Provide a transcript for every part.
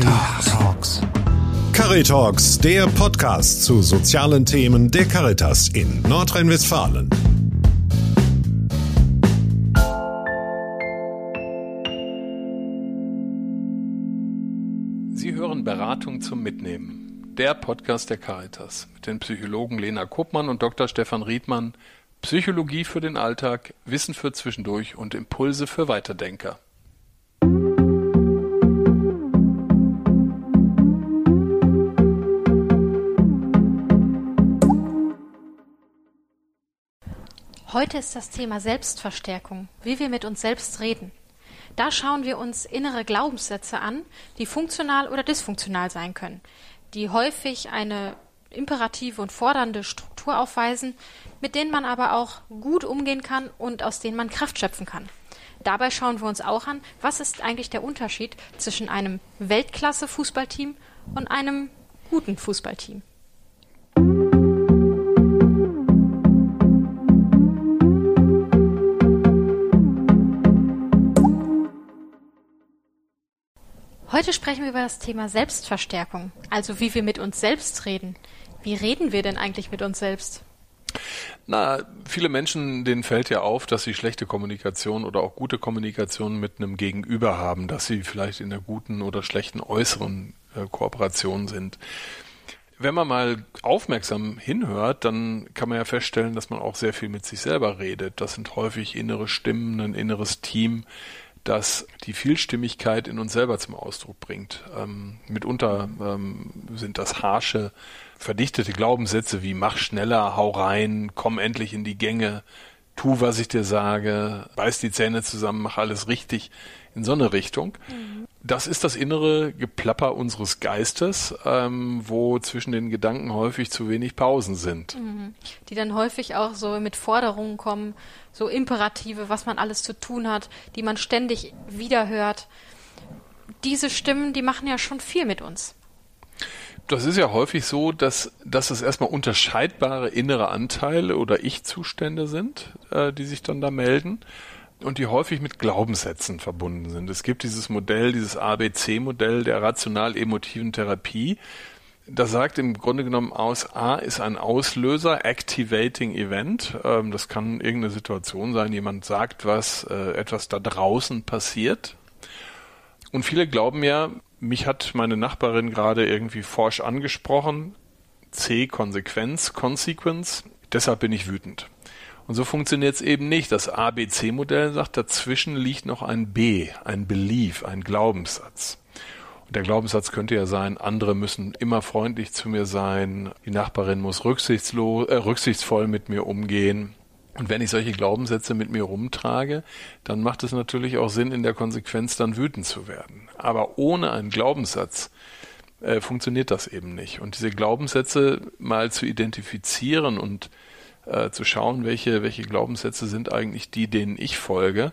Caritalks. Caritalks, der Podcast zu sozialen Themen der Caritas in Nordrhein-Westfalen. Sie hören Beratung zum Mitnehmen. Der Podcast der Caritas mit den Psychologen Lena Kuppmann und Dr. Stefan Riedmann. Psychologie für den Alltag, Wissen für zwischendurch und Impulse für Weiterdenker. Heute ist das Thema Selbstverstärkung, wie wir mit uns selbst reden. Da schauen wir uns innere Glaubenssätze an, die funktional oder dysfunktional sein können, die häufig eine imperative und fordernde Struktur aufweisen, mit denen man aber auch gut umgehen kann und aus denen man Kraft schöpfen kann. Dabei schauen wir uns auch an, was ist eigentlich der Unterschied zwischen einem Weltklasse-Fußballteam und einem guten Fußballteam. Heute sprechen wir über das Thema Selbstverstärkung, also wie wir mit uns selbst reden. Wie reden wir denn eigentlich mit uns selbst? Na, viele Menschen, denen fällt ja auf, dass sie schlechte Kommunikation oder auch gute Kommunikation mit einem Gegenüber haben, dass sie vielleicht in einer guten oder schlechten äußeren äh, Kooperation sind. Wenn man mal aufmerksam hinhört, dann kann man ja feststellen, dass man auch sehr viel mit sich selber redet. Das sind häufig innere Stimmen, ein inneres Team, das die Vielstimmigkeit in uns selber zum Ausdruck bringt. Ähm, mitunter ähm, sind das harsche, verdichtete Glaubenssätze wie mach schneller, hau rein, komm endlich in die Gänge, tu, was ich dir sage, beiß die Zähne zusammen, mach alles richtig in so eine Richtung. Mhm. Das ist das innere Geplapper unseres Geistes, ähm, wo zwischen den Gedanken häufig zu wenig Pausen sind. Mhm. Die dann häufig auch so mit Forderungen kommen, so Imperative, was man alles zu tun hat, die man ständig wiederhört. Diese Stimmen, die machen ja schon viel mit uns. Das ist ja häufig so, dass, dass es erstmal unterscheidbare innere Anteile oder Ich-Zustände sind, äh, die sich dann da melden und die häufig mit Glaubenssätzen verbunden sind. Es gibt dieses Modell, dieses ABC-Modell der rational-emotiven Therapie. Das sagt im Grunde genommen aus, A ist ein Auslöser, Activating Event. Ähm, das kann irgendeine Situation sein, jemand sagt was, äh, etwas da draußen passiert. Und viele glauben ja, mich hat meine Nachbarin gerade irgendwie forsch angesprochen. C, Konsequenz, Consequence. Deshalb bin ich wütend. Und so funktioniert es eben nicht. Das ABC-Modell sagt, dazwischen liegt noch ein B, ein Belief, ein Glaubenssatz. Und der Glaubenssatz könnte ja sein, andere müssen immer freundlich zu mir sein, die Nachbarin muss rücksichtslos, äh, rücksichtsvoll mit mir umgehen. Und wenn ich solche Glaubenssätze mit mir rumtrage, dann macht es natürlich auch Sinn, in der Konsequenz dann wütend zu werden. Aber ohne einen Glaubenssatz äh, funktioniert das eben nicht. Und diese Glaubenssätze mal zu identifizieren und äh, zu schauen, welche, welche Glaubenssätze sind eigentlich die, denen ich folge.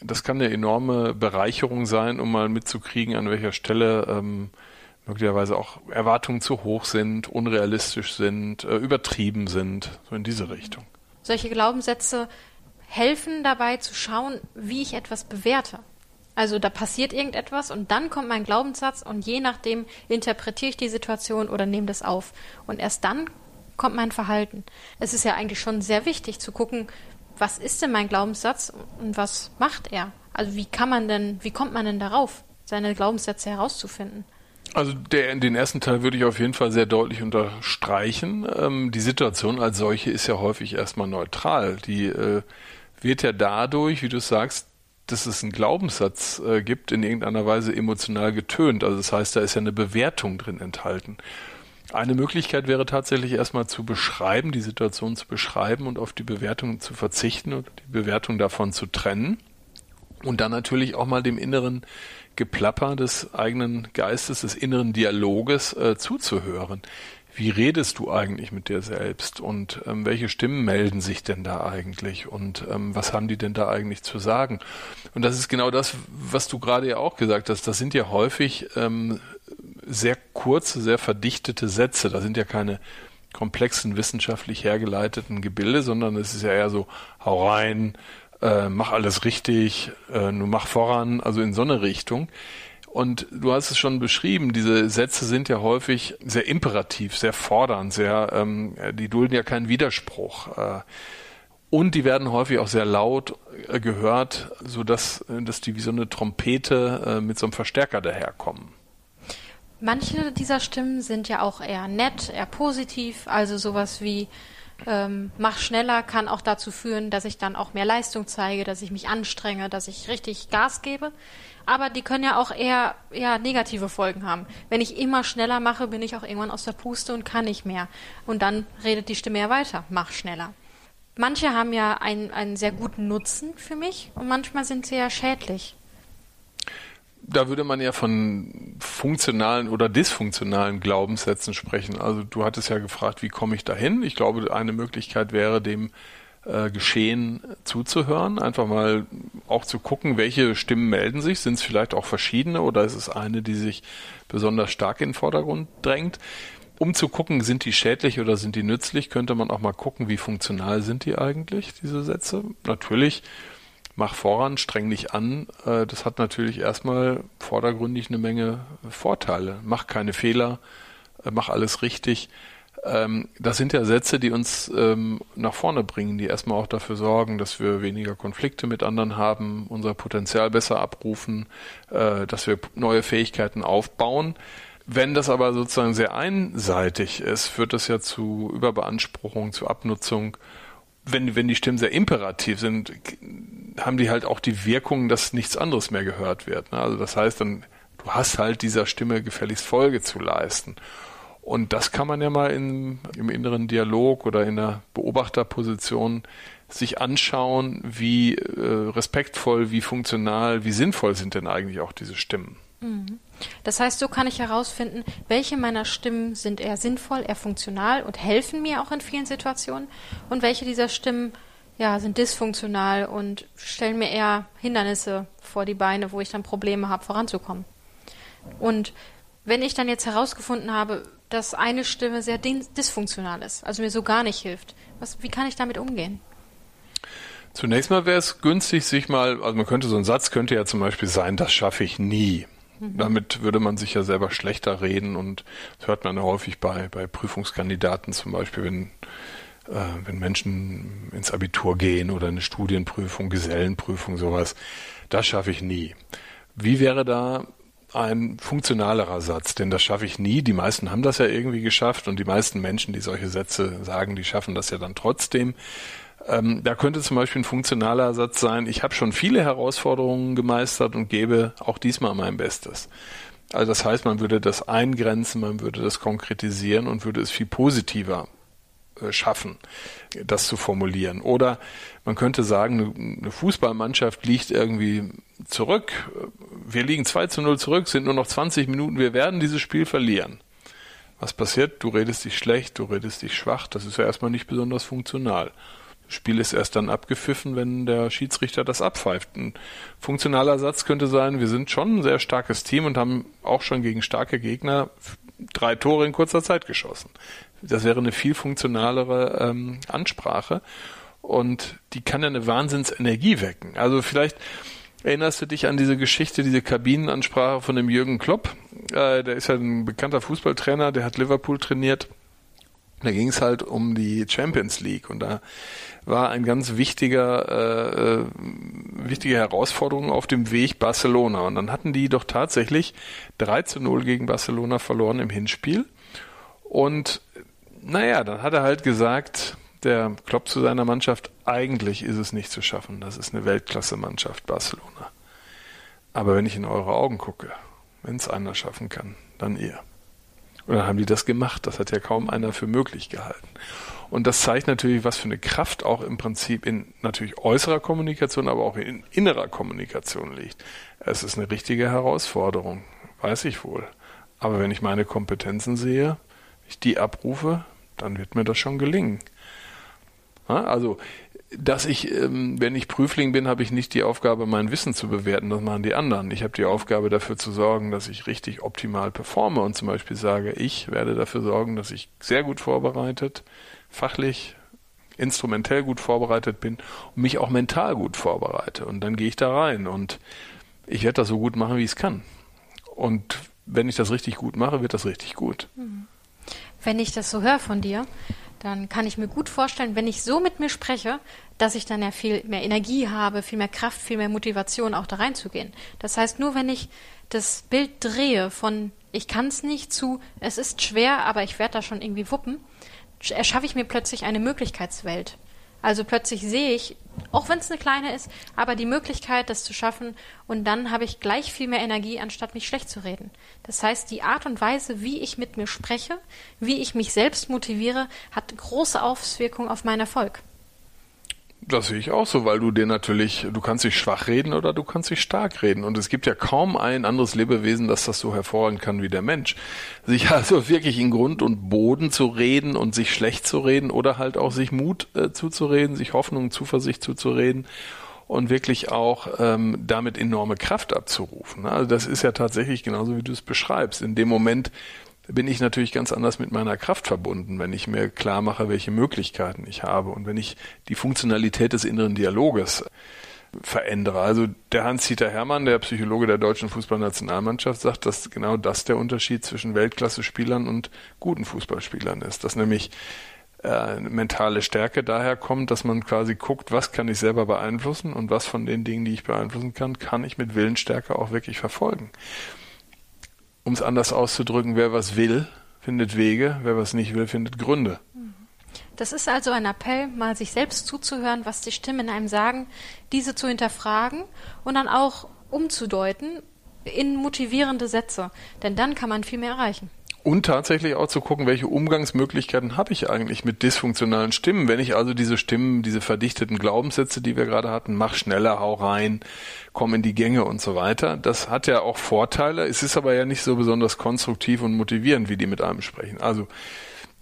Das kann eine enorme Bereicherung sein, um mal mitzukriegen, an welcher Stelle ähm, möglicherweise auch Erwartungen zu hoch sind, unrealistisch sind, äh, übertrieben sind, so in diese Richtung. Solche Glaubenssätze helfen dabei zu schauen, wie ich etwas bewerte. Also da passiert irgendetwas und dann kommt mein Glaubenssatz und je nachdem interpretiere ich die Situation oder nehme das auf. Und erst dann kommt mein Verhalten. Es ist ja eigentlich schon sehr wichtig zu gucken, was ist denn mein Glaubenssatz und was macht er? Also wie kann man denn, wie kommt man denn darauf, seine Glaubenssätze herauszufinden? Also der, den ersten Teil würde ich auf jeden Fall sehr deutlich unterstreichen. Ähm, die Situation als solche ist ja häufig erstmal neutral. Die äh, wird ja dadurch, wie du sagst, dass es einen Glaubenssatz äh, gibt, in irgendeiner Weise emotional getönt. Also das heißt, da ist ja eine Bewertung drin enthalten. Eine Möglichkeit wäre tatsächlich erstmal zu beschreiben, die Situation zu beschreiben und auf die Bewertung zu verzichten und die Bewertung davon zu trennen. Und dann natürlich auch mal dem inneren Geplapper des eigenen Geistes, des inneren Dialoges äh, zuzuhören. Wie redest du eigentlich mit dir selbst und ähm, welche Stimmen melden sich denn da eigentlich und ähm, was haben die denn da eigentlich zu sagen? Und das ist genau das, was du gerade ja auch gesagt hast. Das sind ja häufig ähm, sehr kurze, sehr verdichtete Sätze. Da sind ja keine komplexen wissenschaftlich hergeleiteten Gebilde, sondern es ist ja eher so, hau rein, äh, mach alles richtig, äh, nur mach voran, also in so eine Richtung. Und du hast es schon beschrieben, diese Sätze sind ja häufig sehr imperativ, sehr fordernd, sehr, ähm, die dulden ja keinen Widerspruch. Äh, und die werden häufig auch sehr laut äh, gehört, so äh, dass die wie so eine Trompete äh, mit so einem Verstärker daherkommen. Manche dieser Stimmen sind ja auch eher nett, eher positiv, also sowas wie ähm, mach schneller kann auch dazu führen, dass ich dann auch mehr Leistung zeige, dass ich mich anstrenge, dass ich richtig Gas gebe. Aber die können ja auch eher, eher negative Folgen haben. Wenn ich immer schneller mache, bin ich auch irgendwann aus der Puste und kann nicht mehr. Und dann redet die Stimme ja weiter, mach schneller. Manche haben ja einen, einen sehr guten Nutzen für mich und manchmal sind sie ja schädlich. Da würde man ja von funktionalen oder dysfunktionalen Glaubenssätzen sprechen. Also du hattest ja gefragt, wie komme ich dahin? Ich glaube, eine Möglichkeit wäre, dem äh, Geschehen zuzuhören, einfach mal auch zu gucken, welche Stimmen melden sich. Sind es vielleicht auch verschiedene oder ist es eine, die sich besonders stark in den Vordergrund drängt? um zu gucken, sind die schädlich oder sind die nützlich, könnte man auch mal gucken, wie funktional sind die eigentlich, diese Sätze. Natürlich, mach voran, streng dich an. Äh, das hat natürlich erstmal vordergründig eine Menge Vorteile. Mach keine Fehler, äh, mach alles richtig. Ähm, das sind ja Sätze, die uns ähm, nach vorne bringen, die erstmal auch dafür sorgen, dass wir weniger Konflikte mit anderen haben, unser Potenzial besser abrufen, äh, dass wir neue Fähigkeiten aufbauen. Wenn das aber sozusagen sehr einseitig ist, führt das ja zu Überbeanspruchung, zu Abnutzung. Wenn, wenn die Stimmen sehr imperativ sind, haben die halt auch die Wirkung, dass nichts anderes mehr gehört wird. Ne? Also das heißt dann, du hast halt dieser Stimme gefälligst Folge zu leisten. Und das kann man ja mal in, im inneren Dialog oder in der Beobachterposition sich anschauen, wie äh, respektvoll, wie funktional, wie sinnvoll sind denn eigentlich auch diese Stimmen. Mhm. Das heißt, so kann ich herausfinden, welche meiner Stimmen sind eher sinnvoll, eher funktional und helfen mir auch in vielen Situationen und welche dieser Stimmen ja, sind dysfunktional und stellen mir eher Hindernisse vor die Beine, wo ich dann Probleme habe, voranzukommen. Und wenn ich dann jetzt herausgefunden habe, dass eine Stimme sehr dysfunktional ist, also mir so gar nicht hilft, was, wie kann ich damit umgehen? Zunächst mal wäre es günstig, sich mal, also man könnte so ein Satz könnte ja zum Beispiel sein, das schaffe ich nie. Mhm. Damit würde man sich ja selber schlechter reden und das hört man häufig bei, bei Prüfungskandidaten zum Beispiel, wenn, äh, wenn Menschen ins Abitur gehen oder eine Studienprüfung, Gesellenprüfung, sowas. Das schaffe ich nie. Wie wäre da ein funktionalerer Satz, denn das schaffe ich nie. Die meisten haben das ja irgendwie geschafft und die meisten Menschen, die solche Sätze sagen, die schaffen das ja dann trotzdem. Ähm, da könnte zum Beispiel ein funktionaler Satz sein, ich habe schon viele Herausforderungen gemeistert und gebe auch diesmal mein Bestes. Also das heißt, man würde das eingrenzen, man würde das konkretisieren und würde es viel positiver schaffen, das zu formulieren. Oder man könnte sagen, eine Fußballmannschaft liegt irgendwie zurück. Wir liegen 2 zu 0 zurück, sind nur noch 20 Minuten, wir werden dieses Spiel verlieren. Was passiert? Du redest dich schlecht, du redest dich schwach, das ist ja erstmal nicht besonders funktional. Spiel ist erst dann abgepfiffen, wenn der Schiedsrichter das abpfeift. Ein funktionaler Satz könnte sein, wir sind schon ein sehr starkes Team und haben auch schon gegen starke Gegner drei Tore in kurzer Zeit geschossen. Das wäre eine viel funktionalere ähm, Ansprache und die kann ja eine Wahnsinnsenergie wecken. Also vielleicht erinnerst du dich an diese Geschichte, diese Kabinenansprache von dem Jürgen Klopp. Äh, der ist ja ein bekannter Fußballtrainer, der hat Liverpool trainiert. Da ging es halt um die Champions League und da war ein ganz wichtiger, äh, äh, wichtige Herausforderung auf dem Weg Barcelona. Und dann hatten die doch tatsächlich 3 zu 0 gegen Barcelona verloren im Hinspiel. Und naja, dann hat er halt gesagt, der Klopp zu seiner Mannschaft, eigentlich ist es nicht zu schaffen. Das ist eine Weltklasse-Mannschaft, Barcelona. Aber wenn ich in eure Augen gucke, wenn es einer schaffen kann, dann ihr. Und dann haben die das gemacht. Das hat ja kaum einer für möglich gehalten. Und das zeigt natürlich, was für eine Kraft auch im Prinzip in natürlich äußerer Kommunikation, aber auch in innerer Kommunikation liegt. Es ist eine richtige Herausforderung, weiß ich wohl. Aber wenn ich meine Kompetenzen sehe, ich die abrufe, dann wird mir das schon gelingen. Also, dass ich, ähm, wenn ich Prüfling bin, habe ich nicht die Aufgabe, mein Wissen zu bewerten, das machen die anderen. Ich habe die Aufgabe, dafür zu sorgen, dass ich richtig optimal performe und zum Beispiel sage, ich werde dafür sorgen, dass ich sehr gut vorbereitet, fachlich, instrumentell gut vorbereitet bin und mich auch mental gut vorbereite. Und dann gehe ich da rein und ich werde das so gut machen, wie ich es kann. Und wenn ich das richtig gut mache, wird das richtig gut. Wenn ich das so höre von dir, dann kann ich mir gut vorstellen, wenn ich so mit mir spreche, dass ich dann ja viel mehr Energie habe, viel mehr Kraft, viel mehr Motivation, auch da reinzugehen. Das heißt, nur wenn ich das Bild drehe von ich kann es nicht zu, es ist schwer, aber ich werde da schon irgendwie wuppen, erschaffe ich mir plötzlich eine Möglichkeitswelt. Also plötzlich sehe ich, auch wenn es eine kleine ist, aber die Möglichkeit, das zu schaffen und dann habe ich gleich viel mehr Energie, anstatt mich schlecht zu reden. Das heißt, die Art und Weise, wie ich mit mir spreche, wie ich mich selbst motiviere, hat große Auswirkungen auf meinen Erfolg. Das sehe ich auch so, weil du dir natürlich, du kannst dich schwach reden oder du kannst dich stark reden. Und es gibt ja kaum ein anderes Lebewesen, das das so hervorragen kann wie der Mensch. Sich also wirklich in Grund und Boden zu reden und sich schlecht zu reden oder halt auch sich Mut äh, zuzureden, sich Hoffnung, Zuversicht zuzureden und wirklich auch ähm, damit enorme Kraft abzurufen. Also das ist ja tatsächlich genauso, wie du es beschreibst. In dem Moment, bin ich natürlich ganz anders mit meiner Kraft verbunden, wenn ich mir klar mache, welche Möglichkeiten ich habe und wenn ich die Funktionalität des inneren Dialoges verändere. Also der Hans-Dieter Hermann, der Psychologe der deutschen Fußballnationalmannschaft, sagt, dass genau das der Unterschied zwischen Weltklasse-Spielern und guten Fußballspielern ist. Dass nämlich äh, mentale Stärke daher kommt, dass man quasi guckt, was kann ich selber beeinflussen und was von den Dingen, die ich beeinflussen kann, kann ich mit Willensstärke auch wirklich verfolgen um es anders auszudrücken, wer was will, findet Wege, wer was nicht will, findet Gründe. Das ist also ein Appell, mal sich selbst zuzuhören, was die Stimmen einem sagen, diese zu hinterfragen und dann auch umzudeuten in motivierende Sätze. Denn dann kann man viel mehr erreichen. Und tatsächlich auch zu gucken, welche Umgangsmöglichkeiten habe ich eigentlich mit dysfunktionalen Stimmen. Wenn ich also diese Stimmen, diese verdichteten Glaubenssätze, die wir gerade hatten, mach schneller, hau rein, komm in die Gänge und so weiter, das hat ja auch Vorteile. Es ist aber ja nicht so besonders konstruktiv und motivierend, wie die mit einem sprechen. Also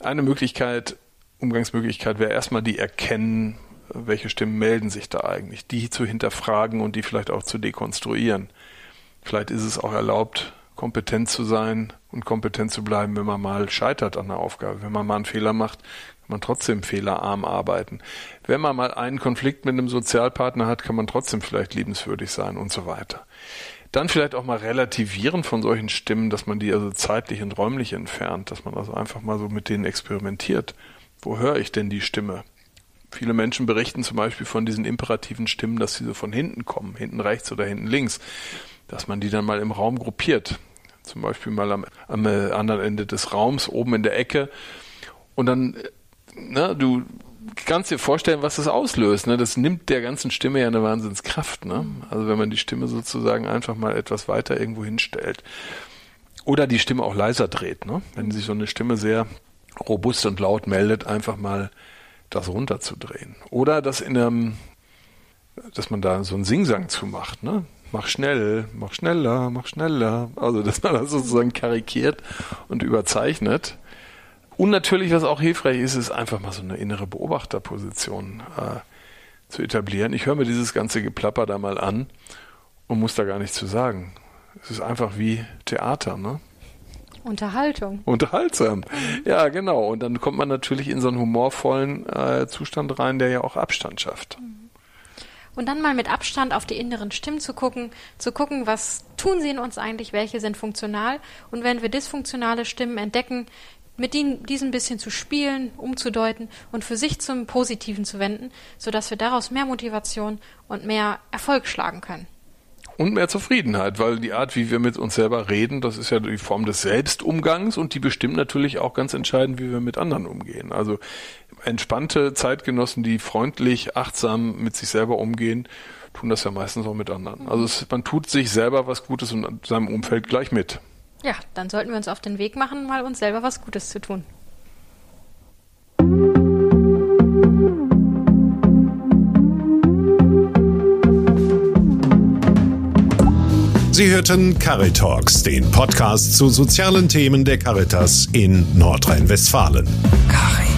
eine Möglichkeit, Umgangsmöglichkeit wäre erstmal die erkennen, welche Stimmen melden sich da eigentlich, die zu hinterfragen und die vielleicht auch zu dekonstruieren. Vielleicht ist es auch erlaubt, kompetent zu sein und kompetent zu bleiben, wenn man mal scheitert an der Aufgabe. Wenn man mal einen Fehler macht, kann man trotzdem fehlerarm arbeiten. Wenn man mal einen Konflikt mit einem Sozialpartner hat, kann man trotzdem vielleicht liebenswürdig sein und so weiter. Dann vielleicht auch mal relativieren von solchen Stimmen, dass man die also zeitlich und räumlich entfernt, dass man also einfach mal so mit denen experimentiert. Wo höre ich denn die Stimme? Viele Menschen berichten zum Beispiel von diesen imperativen Stimmen, dass sie so von hinten kommen, hinten rechts oder hinten links dass man die dann mal im Raum gruppiert. Zum Beispiel mal am, am äh, anderen Ende des Raums, oben in der Ecke. Und dann, äh, na, du kannst dir vorstellen, was das auslöst. Ne? Das nimmt der ganzen Stimme ja eine Wahnsinnskraft. Ne? Also wenn man die Stimme sozusagen einfach mal etwas weiter irgendwo hinstellt. Oder die Stimme auch leiser dreht. Ne? Wenn sich so eine Stimme sehr robust und laut meldet, einfach mal das runterzudrehen. Oder das in einem, dass man da so einen Singsang zumacht. Ne? Mach schnell, mach schneller, mach schneller. Also, dass man das sozusagen karikiert und überzeichnet. Und natürlich, was auch hilfreich ist, ist einfach mal so eine innere Beobachterposition äh, zu etablieren. Ich höre mir dieses ganze Geplapper da mal an und muss da gar nichts zu sagen. Es ist einfach wie Theater, ne? Unterhaltung. Unterhaltsam. Ja, genau. Und dann kommt man natürlich in so einen humorvollen äh, Zustand rein, der ja auch Abstand schafft. Mhm und dann mal mit Abstand auf die inneren Stimmen zu gucken, zu gucken, was tun sie in uns eigentlich, welche sind funktional und wenn wir dysfunktionale Stimmen entdecken, mit ihnen diesen ein bisschen zu spielen, umzudeuten und für sich zum Positiven zu wenden, sodass wir daraus mehr Motivation und mehr Erfolg schlagen können und mehr Zufriedenheit, weil die Art, wie wir mit uns selber reden, das ist ja die Form des Selbstumgangs und die bestimmt natürlich auch ganz entscheidend, wie wir mit anderen umgehen. Also entspannte Zeitgenossen, die freundlich, achtsam mit sich selber umgehen, tun das ja meistens auch mit anderen. Also es, man tut sich selber was Gutes und seinem Umfeld gleich mit. Ja, dann sollten wir uns auf den Weg machen, mal uns selber was Gutes zu tun. Sie hörten Caritalks, den Podcast zu sozialen Themen der Caritas in Nordrhein-Westfalen. Caritas.